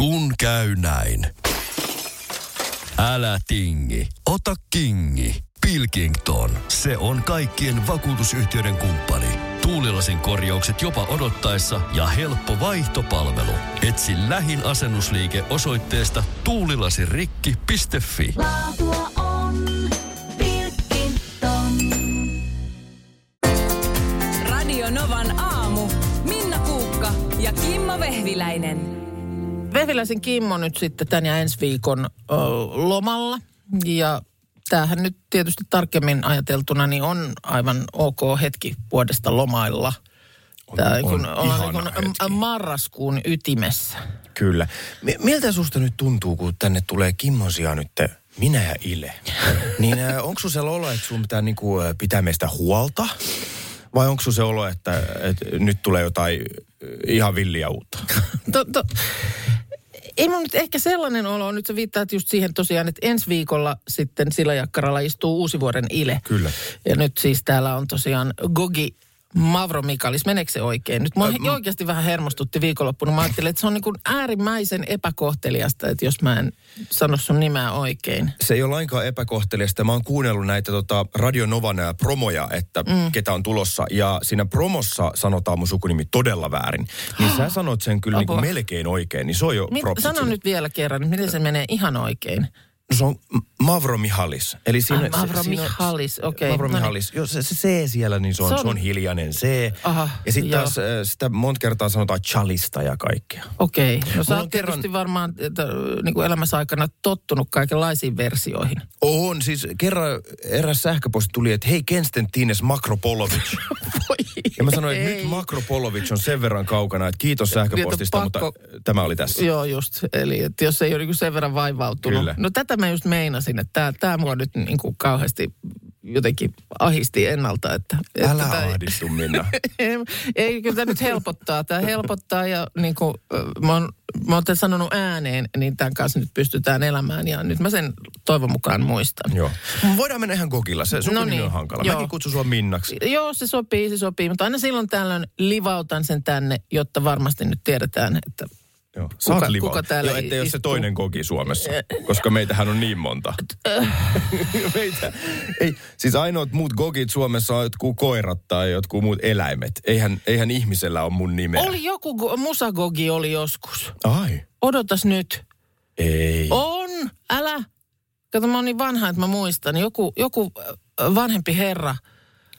Kun käy näin. Älä tingi, ota kingi. Pilkington, se on kaikkien vakuutusyhtiöiden kumppani. Tuulilasin korjaukset jopa odottaessa ja helppo vaihtopalvelu. Etsi lähin asennusliike osoitteesta tuulilasirikki.fi. Laatua on Pilkington. Radio Novan aamu. Minna Kuukka ja Kimmo Vehviläinen. Vehviläisen Kimmo nyt sitten tän ja ensi viikon ö, lomalla. Ja tämähän nyt tietysti tarkemmin ajateltuna niin on aivan ok hetki vuodesta lomailla. Tää, on kun ollaan ihana niin kuin hetki. marraskuun ytimessä. Kyllä. Mi- miltä susta nyt tuntuu, kun tänne tulee Kimmon sijaan nyt minä ja Ile? niin onko sun se olo, että sun pitää niinku, pitää meistä huolta? Vai onko sun se olo, että, että nyt tulee jotain ihan villiä uutta? To, to, ei mun nyt ehkä sellainen olo, nyt sä viittaat just siihen tosiaan, että ensi viikolla sitten sillä jakkaralla istuu uusi vuoden Ile. Kyllä. Ja nyt siis täällä on tosiaan Gogi Mavro Mikalis, meneekö se oikein? Nyt mua Ö, oikeasti vähän hermostutti viikonloppuna. Mä ajattelin, että se on niin kuin äärimmäisen epäkohteliasta, että jos mä en sano sun nimeä oikein. Se ei ole lainkaan epäkohteliasta. Mä oon kuunnellut näitä tota, Radio Novan promoja, että mm. ketä on tulossa. Ja siinä promossa sanotaan mun sukunimi todella väärin. Niin sä sanot sen kyllä niinku Apua. melkein oikein, niin se on jo Mit, sano sille. nyt vielä kerran, miten se menee ihan oikein. No se on Mavro Mihalis. Eli siinä, Ah, Mavro se, on- Mihalis, okei. Mavro No niin. Mihalis. Joo, se, se C siellä, niin se on, Se se on- on, hiljainen C. Aha, ja sitten taas äh, sitä monta kertaa sanotaan chalista ja kaikkea. Okei, no sä Mulla oot on kerran- tietysti varmaan että, niin kuin elämässä aikana tottunut kaikenlaisiin versioihin. On, siis kerran eräs sähköposti tuli, että hei Konstantines Makropolovic. Ja mä sanoin, että nyt Makropolovic on sen verran kaukana, että kiitos sähköpostista, Niin, että mutta pakko- tämä oli tässä. Joo, just. Eli että jos ei ole niin sen verran vaivautunut. Kyllä. No tätä mä just meinasin, että tämä, tämä mua nyt niin kuin kauheasti jotenkin ahisti ennalta. Että, että Älä tää- ahdistu, Minna. ei, ei, kyllä tämä nyt helpottaa. Tämä helpottaa ja niin kuin, mä oon, mä oon sanonut ääneen, niin tämän kanssa nyt pystytään elämään. Ja nyt mä sen toivon mukaan muistan. Joo. Voidaan mennä ihan kokilla. Se sukunimi No niin, on hankala. joo. Mäkin kutsun sua Minnaksi. Joo, se sopii, se sopii. Mutta aina silloin tällöin livautan sen tänne, jotta varmasti nyt tiedetään, että Joo. Sä Kuka- kuka täällä Joo, ettei ole se toinen koki Suomessa, koska meitähän on niin monta. Meitä, ei, siis ainoat muut gogit Suomessa on jotkut koirat tai jotkut muut eläimet. Eihän, eihän ihmisellä ole mun nimeä. oli joku, go- musagogi oli joskus. Ai, Odotas nyt. ei. On, älä. Kato, mä oon niin vanha, että mä muistan. Joku, joku äh, vanhempi herra.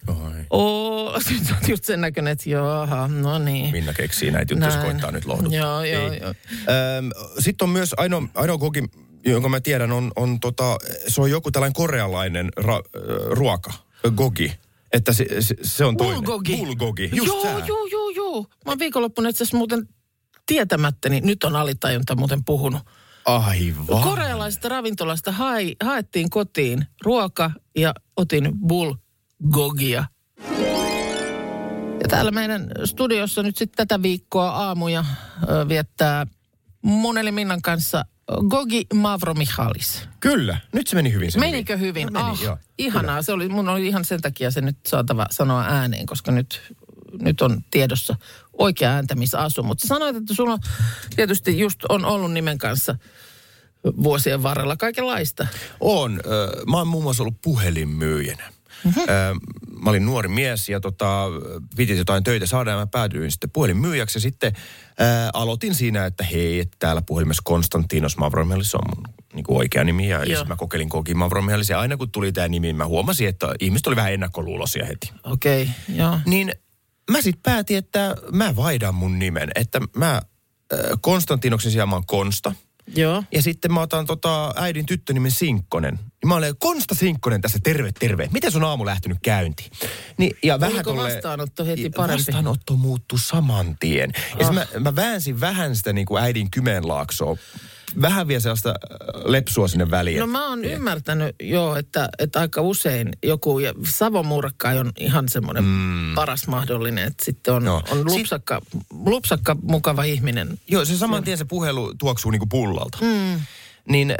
Ai. Oo, sä oot just sen näköinen, että joo, no niin. Minna keksii näitä juttuja, koittaa nyt lohduttaa. Joo, joo, Ei. joo. Öm, Sitten on myös ainoa, ainoa koki, jonka mä tiedän, on, on tota, se on joku tällainen korealainen ra, ruoka, gogi. Että se, se, se on toinen. Bulgogi. Bulgogi, just joo, sä. joo, joo, joo. Mä oon viikonloppuna itse asiassa muuten tietämättäni, nyt on alitajunta muuten puhunut. Aivan. Korealaisesta ravintolasta hai, haettiin kotiin ruoka ja otin bulgogia. Ja täällä meidän studiossa nyt sitten tätä viikkoa aamuja ö, viettää mun eli Minnan kanssa Gogi Mavro Mihalis. Kyllä, nyt se meni hyvin. Se Menikö hyvin? No meni, ah, joo. ihanaa. Se oli, mun oli ihan sen takia se nyt saatava sanoa ääneen, koska nyt, nyt on tiedossa oikea ääntämisasu. Mutta sanoit, että sulla tietysti just on ollut nimen kanssa vuosien varrella kaikenlaista. On. Mä oon muun muassa ollut puhelinmyyjänä. Mm-hmm. Mä olin nuori mies ja tota, piti jotain töitä saada ja mä päädyin sitten puhelinmyyjäksi. Ja sitten ää, aloitin siinä, että hei, että täällä puhelimessa Konstantinos Mavromialis on mun niin kuin oikea nimi. Ja, ja Joo. sitten mä kokeilin Koki Mavromialis ja aina kun tuli tämä nimi, mä huomasin, että ihmiset oli vähän ennakkoluuloisia heti. Okei, okay, joo. Niin mä sitten päätin, että mä vaihdan mun nimen. Että mä Konstantinoksen sijaan mä oon Konsta. Joo. Ja sitten mä otan tota äidin tyttönimen Sinkkonen. Niin mä olen Konsta Sinkkonen tässä, terve, terve. Miten sun aamu lähtenyt käyntiin? Niin, ja Oliko vastaanotto heti parempi? Vastaanotto muuttui saman tien. Ja oh. mä, mä väänsin vähän sitä niin kuin äidin Kymenlaaksoa. Vähän vielä sellaista äh, lepsua sinne väliin. No mä oon ymmärtänyt jo, että, että aika usein joku, ja savomurkka on ihan semmoinen mm. paras mahdollinen, että sitten on, Joo. on lupsakka, lupsakka, mukava ihminen. Joo, se saman tien se puhelu tuoksuu niinku pullalta. Mm. Niin äh,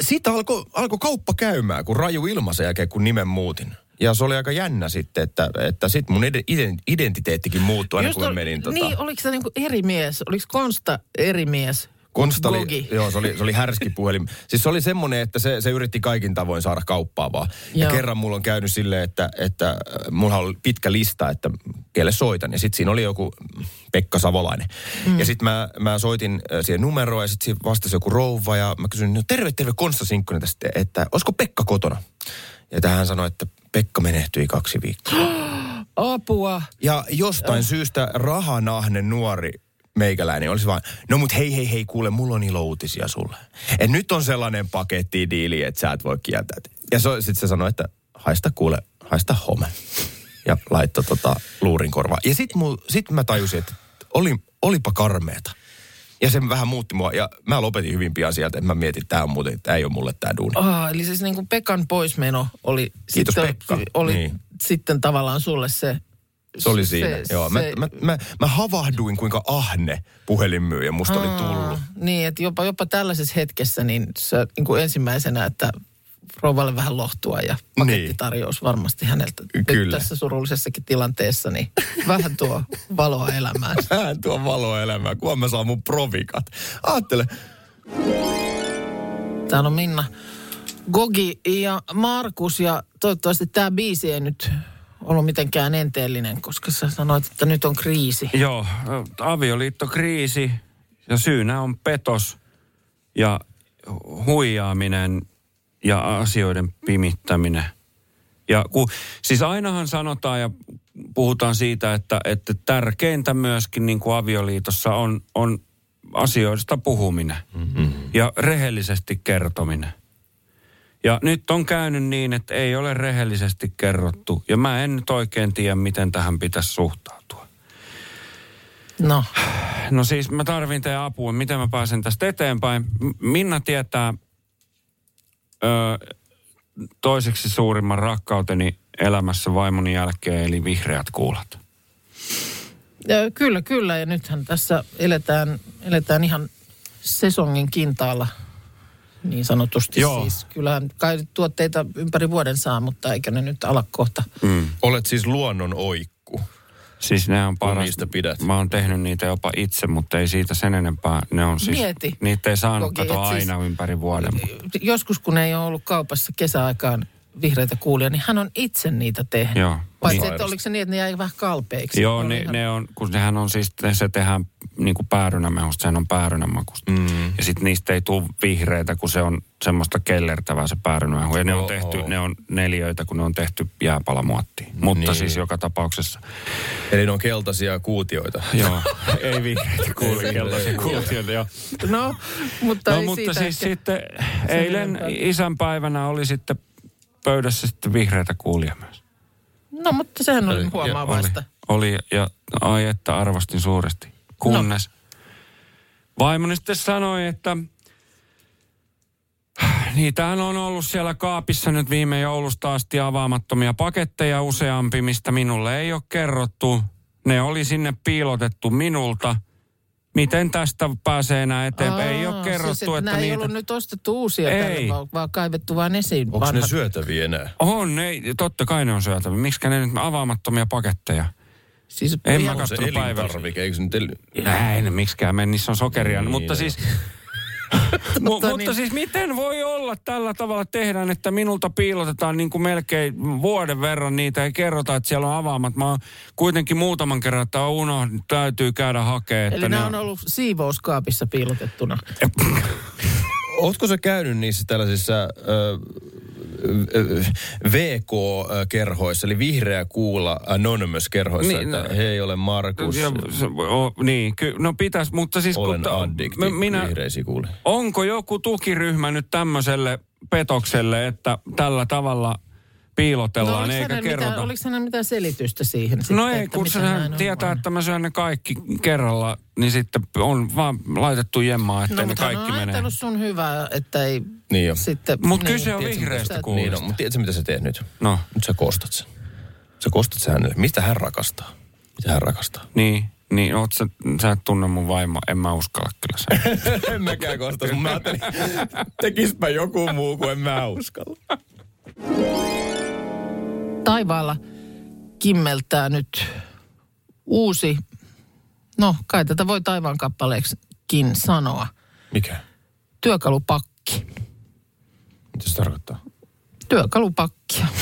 siitä alkoi alko kauppa käymään, kun raju ilma sen jälkeen, kun nimen muutin. Ja se oli aika jännä sitten, että, että sitten mun ide- iden- identiteettikin muuttui aina, Just kun ol- menin tota... Niin, oliko se niinku eri mies? Oliko Konsta eri mies Konsta oli, Gogi. joo, se oli, se oli härski puhelin. Siis se oli semmoinen, että se, se yritti kaikin tavoin saada kauppaa vaan. Ja Joo. kerran mulla on käynyt silleen, että, että äh, mulla oli pitkä lista, että kelle soitan. Ja sitten siinä oli joku Pekka Savolainen. Mm. Ja sitten mä, mä soitin äh, siihen numeroon ja sitten vastasi joku rouva. Ja mä kysyin, no terve, terve Konsta Sinkkonen tästä, että olisiko Pekka kotona? Ja tähän sanoi, että Pekka menehtyi kaksi viikkoa. Apua. Ja jostain syystä rahanahne nuori meikäläinen olisi vaan, no mut hei hei hei kuule, mulla on ilo uutisia sulle. Et nyt on sellainen paketti diili, että sä et voi kieltää. Ja so, sitten se sanoi, että haista kuule, haista home. Ja laittoi tota luurin korvaan. Ja sitten sit mä tajusin, että oli, olipa karmeeta. Ja se vähän muutti mua. Ja mä lopetin hyvin pian sieltä, että mä mietin, että tämä on muuten, tämä ei ole mulle tämä duuni. Ah, eli siis niin kuin Pekan poismeno oli, Kiitos, sitten, Pekka. oli Niin. sitten tavallaan sulle se... Se oli siinä, se, joo. Mä, se- mä, mä, mä havahduin, kuinka ahne puhelinmyyjä musta oli tullut. Niin, että jopa, jopa tällaisessa hetkessä niin se niin kuin ensimmäisenä, että rouvalle vähän lohtua ja pakettitarjous varmasti häneltä. Nyt Kyllä. tässä surullisessakin tilanteessa, niin vähän tuo valoa elämään. Hän tuo valoa elämään, kun mä saan mun provikat. Aattele, Täällä on Minna, Gogi ja Markus ja toivottavasti tämä biisi ei nyt ollut mitenkään enteellinen, koska sä sanoit, että nyt on kriisi. Joo, avioliittokriisi ja syynä on petos ja huijaaminen ja asioiden pimittäminen. Ja ku, siis ainahan sanotaan ja puhutaan siitä, että, että tärkeintä myöskin niin kuin avioliitossa on, on asioista puhuminen mm-hmm. ja rehellisesti kertominen. Ja nyt on käynyt niin, että ei ole rehellisesti kerrottu. Ja mä en nyt oikein tiedä, miten tähän pitäisi suhtautua. No, No siis mä tarvin teidän apua, miten mä pääsen tästä eteenpäin. Minna tietää ö, toiseksi suurimman rakkauteni elämässä vaimoni jälkeen, eli vihreät kuulat. kyllä, kyllä. Ja nythän tässä eletään, eletään ihan sesongin kintaalla niin sanotusti. Joo. Siis kyllähän kai tuotteita ympäri vuoden saa, mutta eikö ne nyt ala kohta. Mm. olet siis luonnon oikku. Siis ne on paras. niistä pidät. Mä oon tehnyt niitä jopa itse, mutta ei siitä sen enempää. Ne on siis, Mieti. Niitä ei saanut Koki, katoa siis- aina ympäri vuoden. Joskus kun ei ole ollut kaupassa kesäaikaan vihreitä kuulia, niin hän on itse niitä tehnyt. Joo. Paitsi, Niin. että oliko se niin, että ne jäi vähän kalpeiksi? Joo, ne, ihan- ne on, kun nehän on siis, se tehdään niin kuin päärynämehusta, sehän on päärynämakusta. Mm. Ja sitten niistä ei tule vihreitä, kun se on semmoista kellertävää se päärynämehu. Ja ne on tehty, ne on neljöitä, kun ne on tehty jääpalamuottiin. Mutta Niin. siis joka tapauksessa, Eli ne on keltaisia kuutioita. joo, ei vihreitä kuuli Ei keltaisia kuutioita, joo. No, mutta No ei mutta siitä siis ehkä. sitten eilen isänpäivänä oli sitten pöydässä sitten vihreitä kuulia myös. No, mutta sehän oli Oli- huomaavaista. Oli, oli ja ai että arvostin suuresti. Kunnes no. vaimoni sitten sanoi, että niitähän on ollut siellä kaapissa nyt viime joulusta asti avaamattomia paketteja useampi, mistä minulle ei ole kerrottu. Ne oli sinne piilotettu minulta. Miten tästä pääsee enää eteenpäin? ei ole Aa, kerrottu, siis, että, että nämä ei niitä... ollut nyt ostettu uusia Ei. tänne, vaan, kaivettu vaan esiin. Onko ne vanhat. syötäviä enää? On, ne, totta kai ne on syötäviä. Miksi ne nyt avaamattomia paketteja? Siis En mä On kattonut päivällä. elintarvike, eikö se nyt... El... Näin, miksikään mene, niissä on sokeria. Niin, mutta siis... Mu- Mutta mutta niin- siis miten voi olla tällä tavalla tehdään, että minulta piilotetaan niin kuin melkein vuoden verran niitä ei kerrota, että siellä on avaamat. Mä oon kuitenkin muutaman kerran, että uno, täytyy käydä hakemaan. Että Eli ne nämä on ollut siivouskaapissa piilotettuna. Ootko sä käynyt niissä tällaisissa ö, VK-kerhoissa, eli vihreä kuula Anonymous-kerhoissa, Niin, että no- hei, olen Markus, Ja, se, o, niin, ky, no pitäis, mutta siis olen kun, addikti mä- minä, onko joku tukiryhmä nyt tämmöiselle petokselle, että tällä tavalla piilotellaan oliko eikä kerrota? mitään, oliko hänellä mitään selitystä siihen? Sitten, No ei, että kun on tietää, vaan? että mä syön ne kaikki kerralla, niin sitten on vaan laitettu jemmaa, ettei No, ne mutta hän kaikki on menee. ajatellut sun hyvää, että ei Niin jo. sitten... Mut niin, kyse on tiedätkö, vihreästä kuulista. Niin, no, mutta tiedätkö mitä sä teet nyt? No, Nyt sä kostat sen. Sä kostat sen hänelle. Mistä hän rakastaa? Mitä hän rakastaa? niin, niin oot sä, sä et tunne mun vaimoa, en mä uskalla kyllä sen. en mäkään kosta, mutta mä ajattelin, tekispä joku muu kuin en mä uskalla. Taivaalla kimmeltää nyt uusi, no kai tätä voi taivaan kappaleeksikin sanoa. Mikä? Työkalupakki. Mitä se tarkoittaa? Työkalupakkia.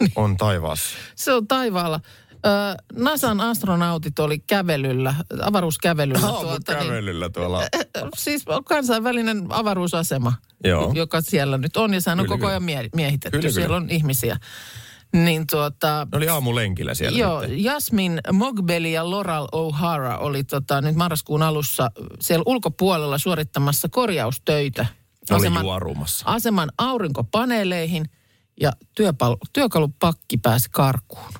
Niin, On taivaassa. se on taivaalla. Ö, NASAn astronautit oli kävelyllä, avaruuskävelyllä. tuota, niin, kävelyllä tuolla. siis kansainvälinen avaruusasema, Joo. joka siellä nyt on. Ja sehän on Kyllä, koko ajan mie- miehitetty. Kyllä, siellä kyllä. on ihmisiä. Niin tuota, Ne oli aamulenkillä siellä Joo, sitten. Jasmin Mogbeli ja Laurel O'Hara oli tota, nyt marraskuun alussa siellä ulkopuolella suorittamassa korjaustöitä. Ne oli juorumassa. aseman aurinkopaneeleihin ja työpal- työkalupakki pääsi karkuun.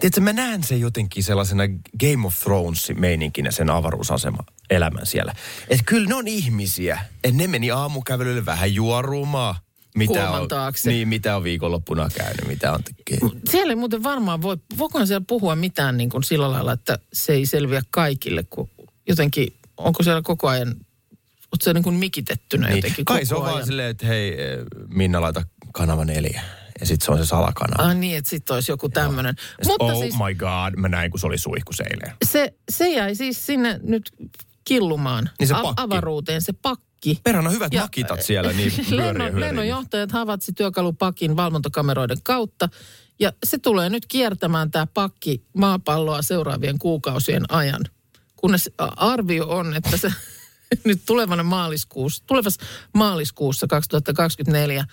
Tiedätkö, mä näen sen jotenkin sellaisena Game of Thrones meininkinä sen avaruusasema elämän siellä. Että kyllä ne on ihmisiä. Että ne meni aamukävelylle vähän juorumaan. Mitä on, taakse. Niin, mitä on viikonloppuna käynyt, mitä on tekee. Siellä ei muuten varmaan voi, voikohan siellä puhua mitään niin kuin sillä lailla, että se ei selviä kaikille, kun jotenkin, onko siellä koko ajan, oletko se niin kuin mikitettynä Niin. jotenkin Kai koko se on ajan? vaan silleen, että hei eh, Minna laita kanava neljä. Ja sitten se on se salakanava. Ah niin, että sitten olisi joku tämmöinen. Oh siis my god, mä näin kun se oli suihkus eilen. se, se jäi siis sinne nyt killumaan Niin se a- avaruuteen, se pakki. Perhana hyvät Ja- makitat siellä, niin Lennon, lennonjohtajat havaitsi työkalupakin valvontakameroiden kautta. Ja se tulee nyt kiertämään tämä pakki maapalloa seuraavien kuukausien ajan. Kunnes arvio on, että se nyt tulevana maaliskuussa, tulevassa maaliskuussa 2024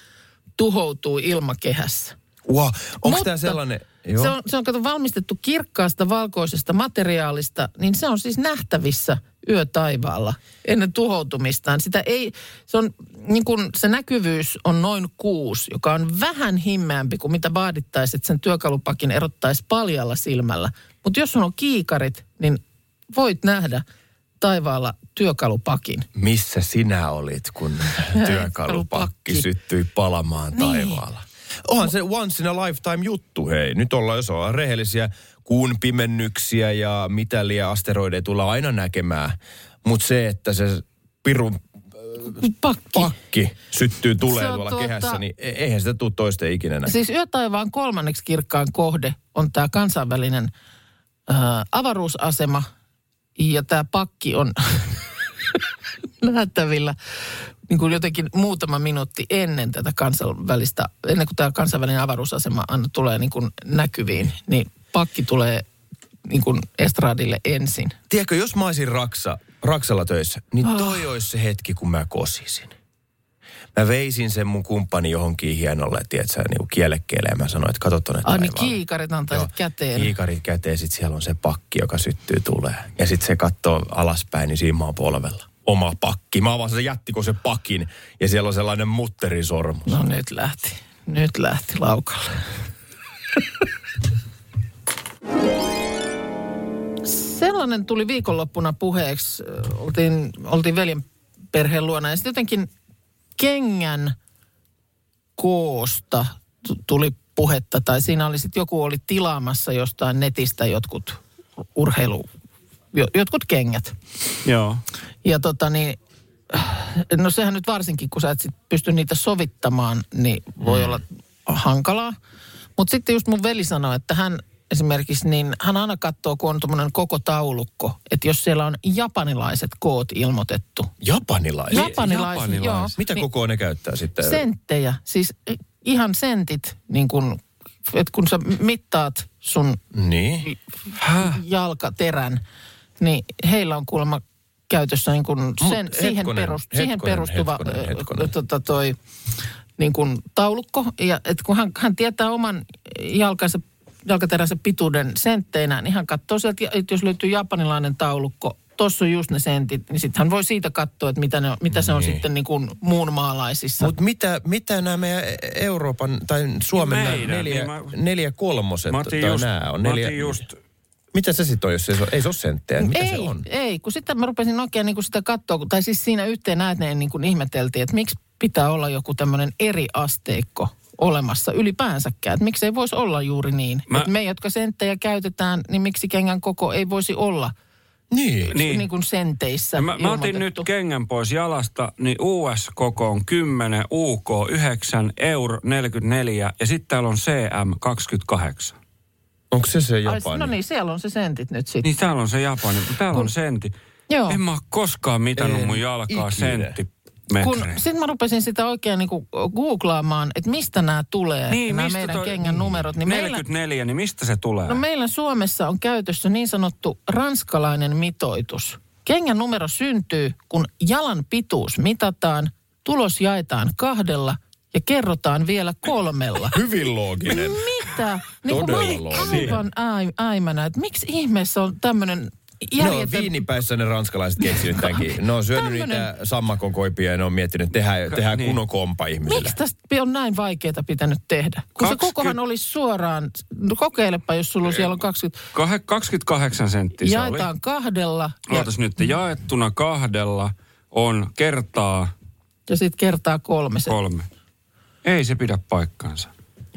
tuhoutuu ilmakehässä. Wow, onko Mutta tämä sellainen... Se on, se on kato, valmistettu kirkkaasta valkoisesta materiaalista, niin se on siis nähtävissä yötaivaalla ennen tuhoutumistaan. Sitä ei, se, on, niin kun, se näkyvyys on noin kuusi, joka on vähän himmeämpi kuin mitä vaadittaisiin, että sen työkalupakin erottaisi paljalla silmällä. Mutta jos on kiikarit, niin voit nähdä taivaalla työkalupakin. Missä sinä olit, kun työkalupakki syttyi palamaan Niin. Onhan se once in a lifetime juttu, hei. Nyt ollaan, jos ollaan rehellisiä, kuun pimennyksiä ja mitä liian asteroideja tullaan aina näkemään. Mutta se, että se pirun Pakki. pakki syttyy tulee tuolla tuota- kehässä, niin e- eihän sitä tule toista ikinä näin. Siis yötaivaan kolmanneksi kirkkaan kohde on tämä kansainvälinen ää, avaruusasema. Ja tämä pakki on nähtävillä niin kuin jotenkin muutama minuutti ennen tätä kansainvälistä, ennen kuin tämä kansainvälinen avaruusasema anna, tulee niin kuin näkyviin, niin pakki tulee niin kuin estradille ensin. Tiedätkö, jos mä olisin Raksa, Raksalla töissä, niin Ah. toi olisi se hetki, kun mä kosisin. Mä veisin sen mun kumppani johonkin hienolle, tiedätkö, niin kielekkeelle ja mä sanoin, että kato tonne Ai niin taivaalle. kiikarit antaisit Joo, käteen. Kiikarit käteen, sit siellä on se pakki, joka syttyy tulee. Ja sitten se katsoo alaspäin, niin siinä polvella. Oma pakki. Mä avaan sen jättikö se pakin ja siellä on sellainen mutterisormus. No nyt lähti. Nyt lähti laukalle. Sellainen tuli viikonloppuna puheeksi. Oltiin, oltiin veljen perheen luona ja sitten jotenkin kengän koosta tuli puhetta. Tai siinä oli sitten joku oli tilaamassa jostain netistä jotkut urheilu, jotkut kengät. Joo. Ja tota niin, no sehän nyt varsinkin, kun sä et sit pysty niitä sovittamaan, niin voi mm. olla hankalaa. Mutta sitten just mun veli sanoi, että hän esimerkiksi, niin hän aina katsoo, kun on tuommoinen koko taulukko, että jos siellä on japanilaiset koot ilmoitettu. Japanilaiset. Japanilaiset, japanilaiset. joo. Mitä niin kokoa ne käyttää sitten? Senttejä, siis ihan sentit, niin kun, että kun sä mittaat sun Niin. jalkaterän, niin heillä on kuulemma käytössä niin kuin sen, Mut siihen, hetkonen, perust, siihen hetkonen, perustuva hetkonen, hetkonen. Tota, toi, niin kuin taulukko. Ja et kun hän, hän tietää oman jalkansa, jalkateränsä pituuden sentteinä, niin hän katsoo sieltä, että jos löytyy japanilainen taulukko, tuossa on just ne sentit, niin sitten hän voi siitä katsoa, että mitä, ne, on- mitä se on Niin. sitten niin kuin muun maalaisissa. Mutta mitä, mitä nämä meidän Euroopan tai Suomen Niin meidän, neljä, niin mä- neljä kolmoset Mä tai just, nämä on? mä Neljä, otin just Mitä se sitten on, jos ei se, ole- ei se ole senttejä? Mitä ei, se on? ei, kun sitten mä rupesin oikein niin kuin sitä katsoa, kun- tai siis siinä yhteen ääneen niin kuin ihmeteltiin, että miksi pitää olla joku tämmöinen eri asteikko olemassa ylipäänsäkään. Että miksi ei voisi olla juuri niin. Mä-. Että me, jotka senttejä käytetään, niin miksi kengän koko ei voisi olla Niin. Niin. niin, niin kuin senteissä Mä, mä otin nyt kengän pois jalasta, niin US-koko on 10, UK 9, Euro 44 ja sitten täällä on CM 28. Onko se se Ai, Japani? No niin, siellä on se sentit nyt sitten. Niin täällä on se Japani, mutta täällä on senti. Joo. En mä oo koskaan mitannut En mun jalkaa ikinä. Kun senttimetrein. sitten mä rupesin sitä oikein niinku googlaamaan, että mistä nämä tulee, Niin, nämä mistä meidän toi- kengän numerot. Niin meillä, 44, niin mistä se tulee? no meillä Suomessa on käytössä niin sanottu ranskalainen mitoitus. Kengän numero syntyy, kun jalan pituus mitataan, tulos jaetaan kahdella ja kerrotaan vielä kolmella. Hyvin looginen. Mitä? Niin kuin aivan ai, aimana, että miksi ihmeessä on tämmöinen No, järjetön... viinipäissä ne ranskalaiset keksinyt tämänkin. Ne on syönyt Tämmönen- niitä sammakon koipia ja ne on miettinyt, että tehdään, tehdään niin. kunnon kompa ihmisille. Miksi tästä on näin vaikeaa pitänyt tehdä? Kun se 20 kokohan olisi suoraan, no kokeilepa, jos sulla on siellä on 20, Kah- 28 senttiä se oli. jaetaan kahdella ja, Ootas nyt, jaettuna kahdella on kertaa ja sitten kertaa kolme. Se. kolme. Ei se pidä paikkaansa.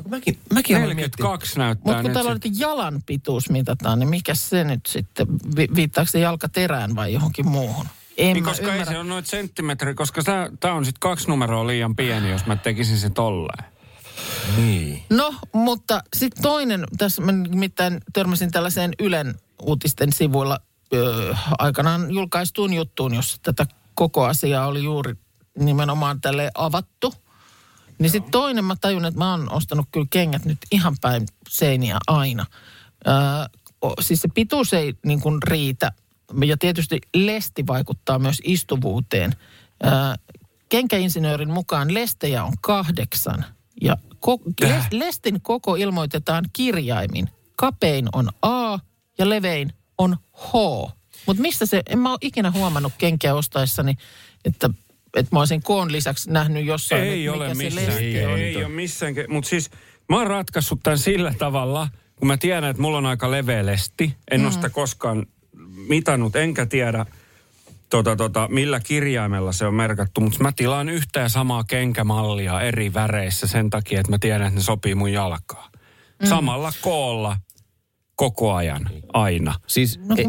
Mäkin, mäkin aloin miettiä. 42 näyttää Mutta kun täällä on, sit- että jalan pituus mitataan, niin mikä se nyt sitten, vi- viittaako se jalkaterään vai johonkin muuhun? En Niin koska ei ymmärrä. se ole noit senttimetriä, koska tämä on sitten kaksi numeroa liian pieni, jos mä tekisin sen tolleen. Niin. No, mutta sitten toinen, tässä mä nimittäin törmäsin tällaiseen Ylen uutisten sivuilla ö, aikanaan julkaistuun juttuun, jossa tätä koko asiaa oli juuri nimenomaan tälle avattu. Niin sitten toinen mä tajun, että mä oon ostanut kyllä kengät nyt ihan päin seiniä aina. Ö, o, siis se pituus ei niin kuin riitä. Ja tietysti lesti vaikuttaa myös istuvuuteen. Ö, kenkäinsinöörin mukaan lestejä on kahdeksan. Ja ko- les- lestin koko ilmoitetaan kirjaimin. Kapein on A ja levein on H. Mutta mistä se, en mä ole ikinä huomannut kenkiä ostaessani, että, että mä olisin koon lisäksi nähnyt jossain, Ei että ole mikä se missään. Ei, on. ei ole missään. Mutta siis mä oon ratkaissut tämän sillä tavalla, kun mä tiedän, että mulla on aika leveä lesti. En Mm. ole sitä koskaan mitannut, enkä tiedä tota, tota, millä kirjaimella se on merkattu. Mutta mä tilaan yhtä ja samaa kenkämallia eri väreissä sen takia, että mä tiedän, että ne sopii mun jalkaan. Mm. Samalla koolla koko ajan, aina. Siis No e,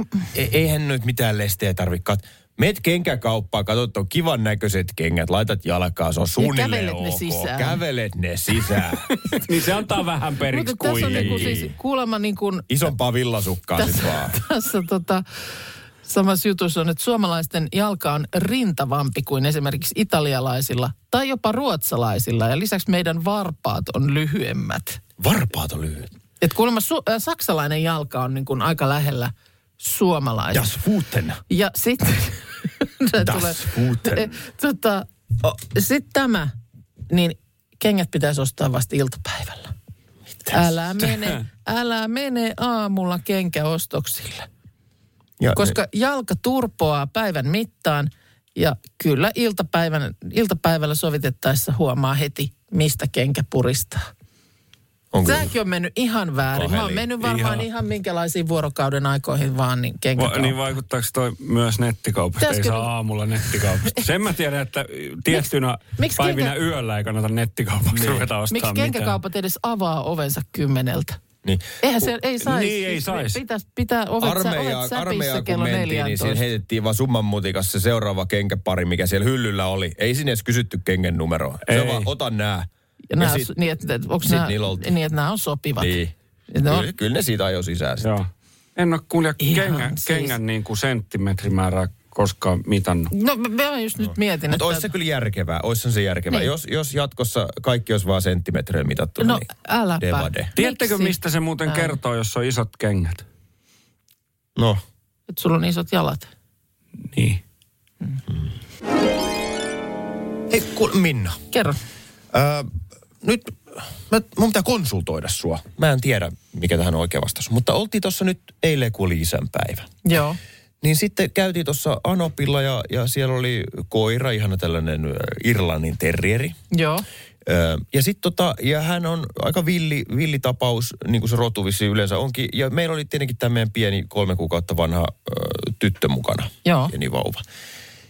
e, eihän nyt mitään lestejä tarvitse. Meet kenkäkauppaan, katsot, on kivan näköiset kengät, laitat jalkaa, se on suunnilleen kävelet ne ok. sisään. Kävelet ne sisään. niin se antaa vähän periksi Mutta tässä on niinku siis kuulemma niin kuin Isompaa villasukkaa sit vaan. tässä tota, samassa jutussa on, että suomalaisten jalka on rintavampi kuin esimerkiksi italialaisilla tai jopa ruotsalaisilla. Ja lisäksi meidän varpaat on lyhyemmät. Varpaat on lyhyet. Et kuulemma su- äh, saksalainen jalka on niin kuin aika lähellä suomalaista. Das Futen. Ja sitten Das Guten. tota, sitten tämä, niin kengät pitäisi ostaa vasta iltapäivällä. Älä mene, älä mene aamulla kenkäostoksille. Ja Koska jalka turpoaa päivän mittaan ja kyllä iltapäivän, iltapäivällä sovitettaessa huomaa heti, mistä kenkä puristaa. On kyllä. Tämäkin on mennyt ihan väärin. Mä oon mennyt varmaan ihan, Ihan. minkälaisiin vuorokauden aikoihin vaan niin Va, niin vaikuttaako toi myös nettikaupasta? Ei Pitäisikö- saa aamulla nettikaupasta. Sen mä tiedän, että tiettynä miksi päivinä kenkä- yöllä ei kannata nettikaupaksi Niin. ruveta Miksi ostamaan mitään. kenkäkaupat edes avaa ovensa kymmeneltä? Niin. Eihän se, ei saisi. Niin, ei sais. Pitäisi pitää ovet, sä, Armeija, ovet armeijaa säpissä kun kello mentiin, niin 14. siinä heitettiin vaan summan mutikassa se seuraava kenkäpari, mikä siellä hyllyllä oli. Ei sinne edes kysytty kengän numeroa. Se Ei. vaan, ota nää. Ja nämä, sit- niin, että, että onko nämä, niin, että nämä on sopivat. Niin. No, Kyllä, kyllä ne siitä ajoi sisään. sitten. Joo. En ole kuulija Ihan kengän, siis. kengän niin kuin senttimetrimäärää koskaan mitannut. no mä just nyt mietin, Mutta olisi että... se kyllä järkevää, olisi se järkevää. Niin. Jos, jos jatkossa kaikki olisi vaan senttimetreillä mitattu, No niin äläpä. devade. Tiedättekö, mistä se muuten Ää. kertoo, jos on isot kengät? No, Että sulla on isot jalat. Niin. hei kuule, Minna. Kerro. Ää, nyt mä, mun pitää konsultoida sua. Mä en tiedä, mikä tähän on oikea vastaus. Mutta oltiin tuossa nyt eilen, kun oli isänpäivä. Joo. Niin sitten käytiin tuossa Anopilla ja, ja siellä oli koira, ihana tällainen Irlannin terrieri. Joo. Ö, ja sitten tota, ja hän on aika villi, villi tapaus, niin kuin se rotu vissiin yleensä onkin. Ja meillä oli tietenkin tämä meidän pieni kolme kuukautta vanha ö, tyttö mukana. Joo. Pieni vauva.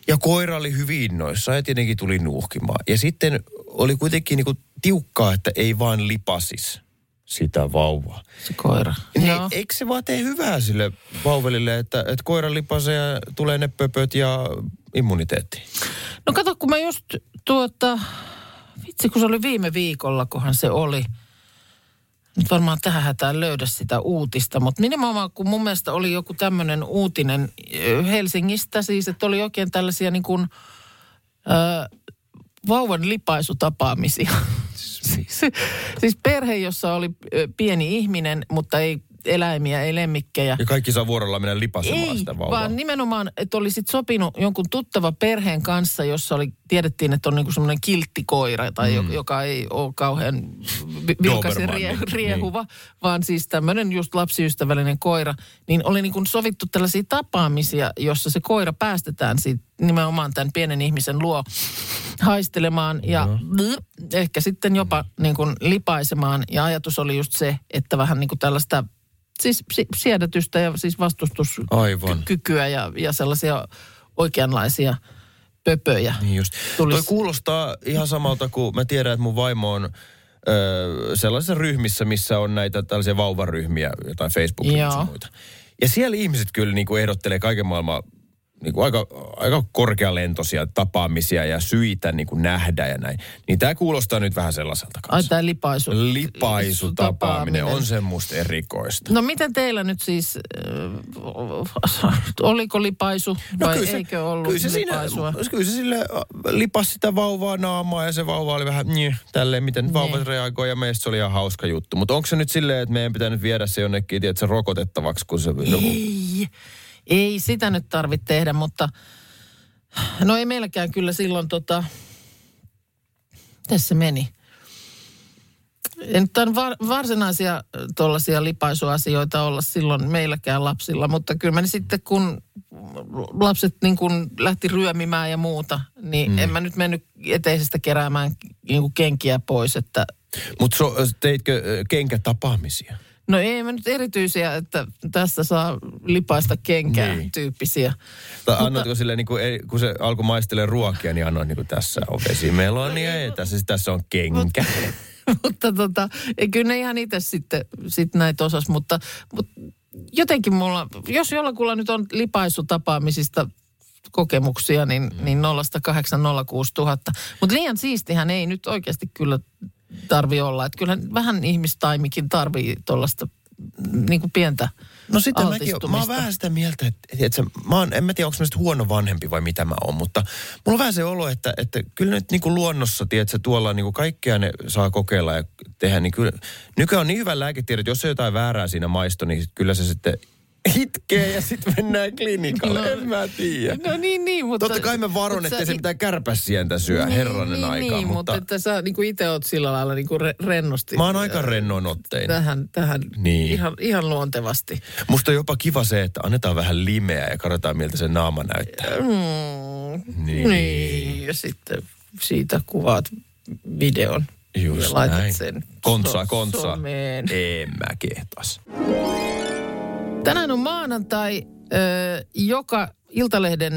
Ja koira oli hyvin innoissa ja tietenkin tuli nuuhkimaan. Ja sitten oli kuitenkin niin kuin tiukkaa, että ei vaan lipasis sitä vauvaa. Se koira. Niin, Joo. eikö se vaan tee hyvää sille vauvelille, että, että koira lipasee ja tulee ne pöpöt ja immuniteetti? No kato, kun mä just tuota, vitsi kun se oli viime viikolla, kohan se oli. nyt varmaan tähän hätään löydä sitä uutista, mutta nimenomaan kun mun mielestä oli joku tämmöinen uutinen Helsingistä siis, että oli oikein tällaisia niin kuin, ö, vauvan lipaisutapaamisia. siis, siis perhe, jossa oli pieni ihminen, mutta ei eläimiä, ei lemmikkejä. Ja kaikki saa vuorollaan mennä lipasemaan Ei, sitä vauvaa. vaan nimenomaan, että olisit sopinut jonkun tuttava perheen kanssa, jossa oli, tiedettiin, että on niinku semmoinen kilttikoira, tai mm. joka ei ole kauhean vi- vilkas ja Dobermanni, rie, niin. riehuva, vaan siis tämmöinen just lapsiystävällinen koira. Niin oli niinku sovittu tällaisia tapaamisia, jossa se koira päästetään siitä nimenomaan tämän pienen ihmisen luo haistelemaan ja ehkä sitten jopa niin kuin lipaisemaan. Ja ajatus oli just se, että vähän niin kuin tällaista siis si- siedätystä ja siis vastustuskykyä ja, ja sellaisia oikeanlaisia pöpöjä. Niin just. Tulis- Toi kuulostaa ihan samalta kuin mä tiedän, että mun vaimo on ö, sellaisissa ryhmissä, missä on näitä tällaisia vauvaryhmiä, jotain facebook ja muita. Ja siellä ihmiset kyllä niin kuin ehdottelee kaiken maailman niin kuin aika, aika korkealentoisia tapaamisia ja syitä niin kuin nähdä ja näin. Niin tämä kuulostaa nyt vähän sellaiselta Ai kanssa. tämä lipaisu. Lipaisutapaaminen on semmoista erikoista. No miten teillä nyt siis, äh, oliko lipaisu vai kyllä se, eikö ollut kyllä se siinä, lipaisua? kyllä se sille lipas sitä vauvaa naamaa ja se vauva oli vähän niin, tälleen, miten vauvat Niin. reagoi ja meistä se oli ihan hauska juttu. Mutta onko se nyt silleen, että meidän pitää nyt viedä se jonnekin, tiedätkö, rokotettavaksi, kun se... Ei, ei sitä nyt tarvitse tehdä, mutta no ei meilläkään kyllä silloin tota, tässä meni. Ei nyt tämän var, varsinaisia tuollaisia lipaisuasioita olla silloin meilläkään lapsilla, mutta kyllä mä sitten kun lapset niin kun lähti ryömimään ja muuta, niin mm. en mä nyt mennyt eteisestä keräämään niin kenkiä pois, että Mutta so, teitkö kenkätapaamisia? No ei mä nyt erityisiä, että tässä saa lipaista kenkää Niin. tyyppisiä. Tai annoitko silleen, niin kuin, kun se alkoi maistella ruokia, niin annoit niin kuin tässä on vesimelonia ja tässä, tässä on kenkä. mutta tota, ei, kyllä ne ihan itse sitten sit näitä osas, mutta, mutta jotenkin mulla, jos jollakulla nyt on lipaisutapaamisista kokemuksia, niin, Mm. niin 0806 000. Mutta liian siistihän ei nyt oikeasti kyllä tarvi olla. Että kyllähän vähän ihmistaimikin tarvii tuollaista niin kuin pientä No sitten mäkin, mä oon vähän sitä mieltä, että, että se, mä oon, en mä tiedä, onko mä huono vanhempi vai mitä mä oon, mutta mulla on vähän se olo, että, että kyllä nyt niin kuin luonnossa, tiedätkö, tuolla niin kuin kaikkea ne saa kokeilla ja tehdä, niin kyllä, nykyään on niin hyvä lääketiede, että jos on jotain väärää siinä maisto, niin kyllä se sitten itkee ja sitten mennään klinikalle, No. en mä tiedä. No niin, niin, mutta... Totta kai mä varon, sä se it- mitään kärpäsientä syö niin, herranen niin, aikaa, niin, mutta, mutta että sä niin kuin itse oot sillä lailla niin kuin re- rennosti. mä oon aika rennoin ottein. Tähän, tähän Niin. ihan, ihan luontevasti. Musta on jopa kiva se, että annetaan vähän limeä ja katsotaan miltä se naama näyttää. Mm, Niin. niin. Ja sitten siitä kuvaat videon. Just ja laitat näin. sen Kontsaa, kontsaa. En mä kehtas. Tänään on maanantai, joka Iltalehden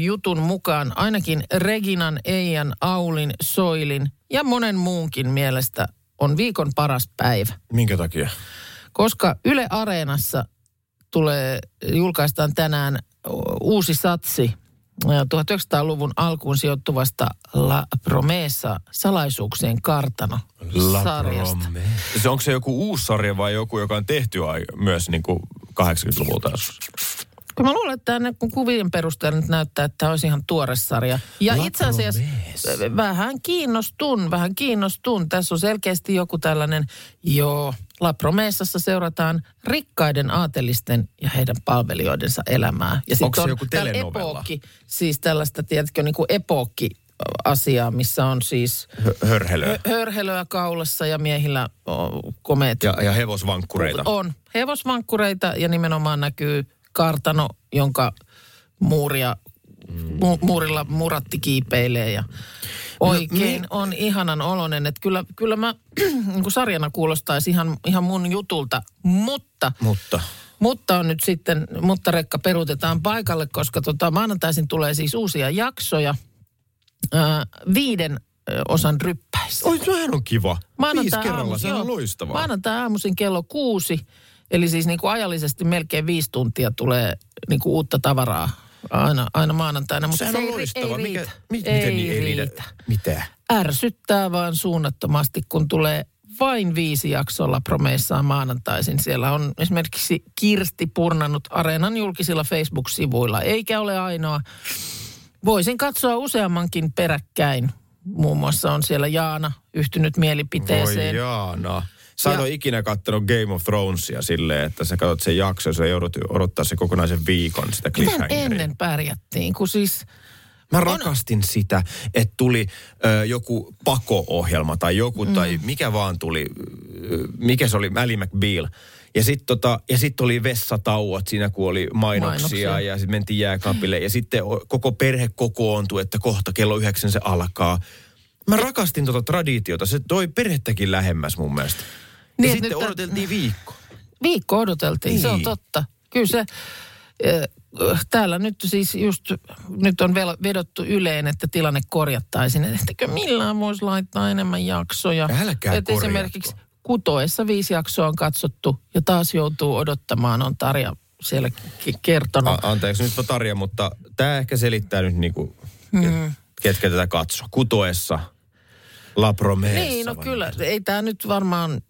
jutun mukaan ainakin Reginan, Eijan, Aulin, Soilin ja monen muunkin mielestä on viikon paras päivä. Minkä takia? Koska Yle Areenassa tulee, julkaistaan tänään uusi satsi 1900-luvun alkuun sijoittuvasta La Promesa salaisuuksien kartano sarjasta. Se onko se joku uusi sarja vai joku, joka on tehty ai- myös niin kuin 80-luvulta? Kyllä mä luulen, että tämä kun kuvien perusteella nyt näyttää, että tämä olisi ihan tuore sarja. Ja La itse asiassa äh, vähän kiinnostun, vähän kiinnostun. Tässä on selkeästi joku tällainen, joo, La Promessassa seurataan rikkaiden aatelisten ja heidän palvelijoidensa elämää. Ja Onko se on joku telenovella? Epookki, siis tällaista, tiedätkö, niin kuin epookki asiaa, missä on siis Hö- hörhelöä. hö- hörhelöä kaulassa ja miehillä komeet Ja, ja hevosvankkureita. on hevosvankkureita ja nimenomaan näkyy kartano, jonka muuria, mu, muurilla muratti kiipeilee ja oikein on ihanan oloinen. Että kyllä, kyllä mä niin kuin sarjana kuulostaisi ihan, ihan mun jutulta, mutta Mutta mutta on nyt sitten, mutta rekka peruutetaan paikalle, koska tota, maanantaisin tulee siis uusia jaksoja ää, viiden osan ryppäissä. Oi, sehän on kiva. Viisi Maanantai kerralla, aamu- sehän on loistavaa. Maanantai aamuisin kello kuusi, eli siis niin kuin ajallisesti melkein viisi tuntia tulee niin kuin uutta tavaraa aina, aina maanantaina. Mutta Sehän se on ei, loistavaa. Ei Mikä, riitä. mi, ei miten niin ei riitä. Mitä? Ärsyttää vaan suunnattomasti, kun tulee vain viisi jaksolla promeissaan maanantaisin. Siellä on esimerkiksi Kirsti purnannut Areenan julkisilla Facebook-sivuilla, eikä ole ainoa. Voisin katsoa useammankin peräkkäin. Muun muassa on siellä Jaana yhtynyt mielipiteeseen. Voi Jaana. Sä et ole ikinä kattonut Game of Thronesia silleen, että sä katsot sen jakson ja sä joudut odottaa se kokonaisen viikon sitä Miten cliffhangeria. ennen pärjättiin, kun siis... Mä rakastin sitä, että tuli ö, joku pako-ohjelma tai joku mm. tai mikä vaan tuli, ö, mikä se oli, Ally McBeal. Ja sitten tota, ja sit oli vessatauot siinä, kun oli mainoksia, Mainoksia. ja sitten mentiin jääkaapille. Ja sitten koko perhe kokoontui, että kohta kello yhdeksän se alkaa. Mä rakastin tota traditiota. Se toi perhettäkin lähemmäs mun mielestä. Ja Niin, että sitten nyt- odoteltiin viikko. Viikko odoteltiin, niin. se on Niin. totta. Kyllä se, äh, täällä nyt siis just, nyt on vedottu yleen, että tilanne korjattaisiin. Ettekö millään voisi laittaa enemmän jaksoja? Älkää Et korjatko. esimerkiksi kutoessa viisi jaksoa on katsottu ja taas joutuu odottamaan, on Tarja siellä ki- kertonut. A- anteeksi nyt Tarja, mutta tämä ehkä selittää nyt niinku, mm. ketkä tätä katsoo. Kutoessa, La Promessa. Niin, no kyllä. Ei tämä nyt varmaan,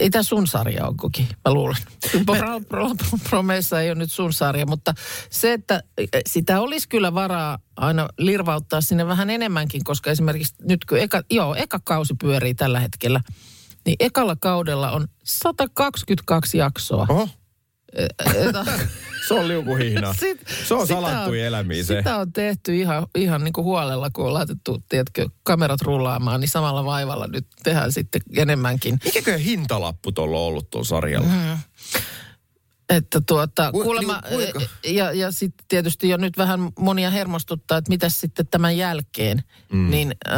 ei tämä sun sarja ole koki, mä luulen. Pro, pro, pro, Promessa ei ole nyt sun sarja, mutta se, että sitä olisi kyllä varaa aina lirvauttaa sinne vähän enemmänkin, koska esimerkiksi nyt kun eka, joo, eka kausi pyörii tällä hetkellä, niin ekalla kaudella on 122 jaksoa. Oho, Se on liukuhihna. Sit- se on sitä salattuja elämiä se. Sitä on tehty ihan, ihan niin kuin huolella, kun on laitettu, tiedätkö, kamerat rullaamaan, niin samalla vaivalla nyt tehdään sitten enemmänkin. Mikäkö hintalappu tuolla on ollut tuolla sarjalla? Mm. Että tuota, Ku- kuulemma, kuinka? ja, ja sitten tietysti jo nyt vähän monia hermostuttaa, että mitä sitten tämän jälkeen, mm. niin äh,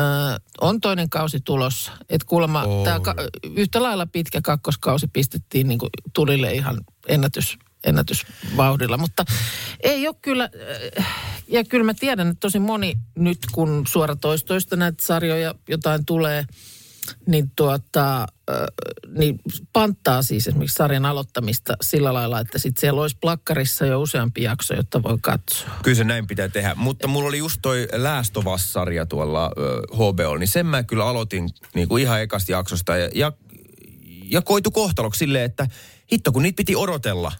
on toinen kausi tulossa. Että kuulemma On. tämä ka- yhtä lailla pitkä kakkoskausi pistettiin niin kuin tulille ihan ennätys, ennätysvauhdilla, mutta ei ole kyllä, äh, ja kyllä mä tiedän, että tosi moni nyt kun suoratoistoista näitä sarjoja jotain tulee, niin tuota, niin panttaa siis esimerkiksi sarjan aloittamista sillä lailla, että sitten siellä olisi plakkarissa jo useampi jakso, jotta voi katsoa. Kyllä se näin pitää tehdä. Mutta mulla oli just toi Läästovas-sarja tuolla HBO, niin sen mä kyllä aloitin niin kuin ihan ekasta jaksosta. Ja, ja, ja koitu kohtaloksi silleen, että hitto kun niitä piti odotella.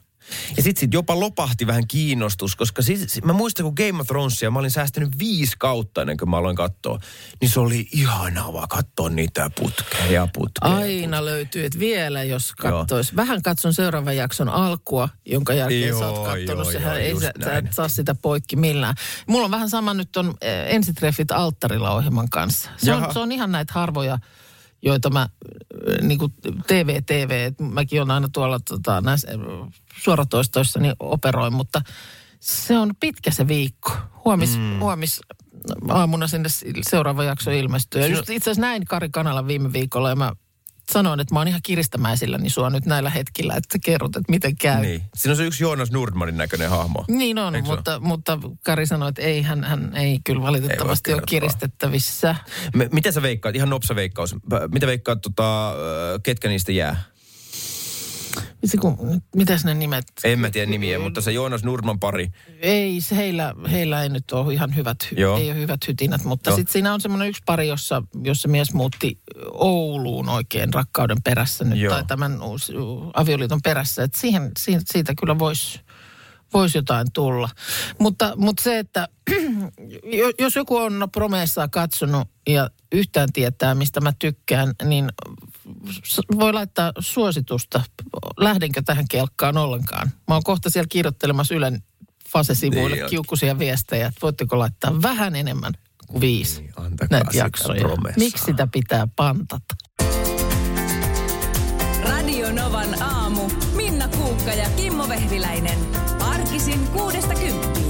Ja sitten sit jopa lopahti vähän kiinnostus, koska sit, sit, mä muistan, kun Game of Thronesia mä olin säästänyt viisi kautta ennen kuin mä aloin katsoa, niin se oli ihanaa vaan katsoa niitä putkeja ja putkeja. Aina löytyy, että vielä jos Joo. katsois. Vähän katson seuraavan jakson alkua, jonka jälkeen sä Joo, oot kattonut. joo, Sehän joo, ei sä, sä et saa sitä poikki millään. Mulla on vähän sama nyt on äh, ensitreffit alttarilla ohjelman kanssa. Se on, Jaha. se on ihan näitä harvoja joita mä, niin kuin TV, TV, mäkin on aina tuolla tota, näissä äh, suoratoistoissa niin operoin, mutta se on pitkä se viikko. Huomis, mm. huomis aamuna sinne seuraava jakso ilmestyy. Ja just itse asiassa näin Kari Kanala viime viikolla ja mä sanoin, että mä oon ihan kiristämäisillä sua nyt näillä hetkillä, että sä kerrot, että miten käy. Niin. Siinä on se yksi Joonas Nordmanin näköinen hahmo. Niin on, Eikö se mutta, mutta Kari sanoi, että ei, hän, hän ei kyllä valitettavasti Ei ole kiristettävissä. Me, mitä sä veikkaat, ihan nopsa veikkaus, mitä veikkaat, tota, ketkä niistä jää? Vitsi, kun, mitäs ne nimet? En mä tiedä nimiä, mutta se Joonas Nurman pari. Ei, se heillä, heillä ei nyt ole ihan hyvät, hy- Joo. ei ole hyvät hytinät, mutta sitten siinä on semmoinen yksi pari, jossa, jossa mies muutti Ouluun oikein rakkauden perässä nyt, Joo. tai tämän uusi, avioliiton perässä, että siihen, siitä, siitä kyllä voisi vois jotain tulla. Mutta, mutta se, että jo- jos joku on Promessaa katsonut ja yhtään tietää, mistä mä tykkään, niin voi laittaa suositusta. Lähdenkö tähän kelkkaan ollenkaan? Mä oon kohta siellä kirjoittelemassa Ylen Fase-sivuille Niin kiukkuisia viestejä, että voitteko laittaa vähän enemmän kuin viisi Niin, antakaa näitä jaksoja. Promessaa. Miksi sitä pitää pantata? Radio Novan aamu. Minna Kuukka ja Kimmo Vehviläinen. Arkisin kuudesta kymppiin.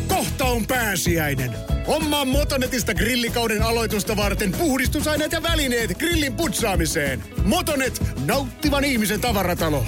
on pääsiäinen. Hommaa Motonetista grillikauden aloitusta varten puhdistusaineet ja välineet grillin putsaamiseen. Motonet, nauttivan ihmisen tavaratalo.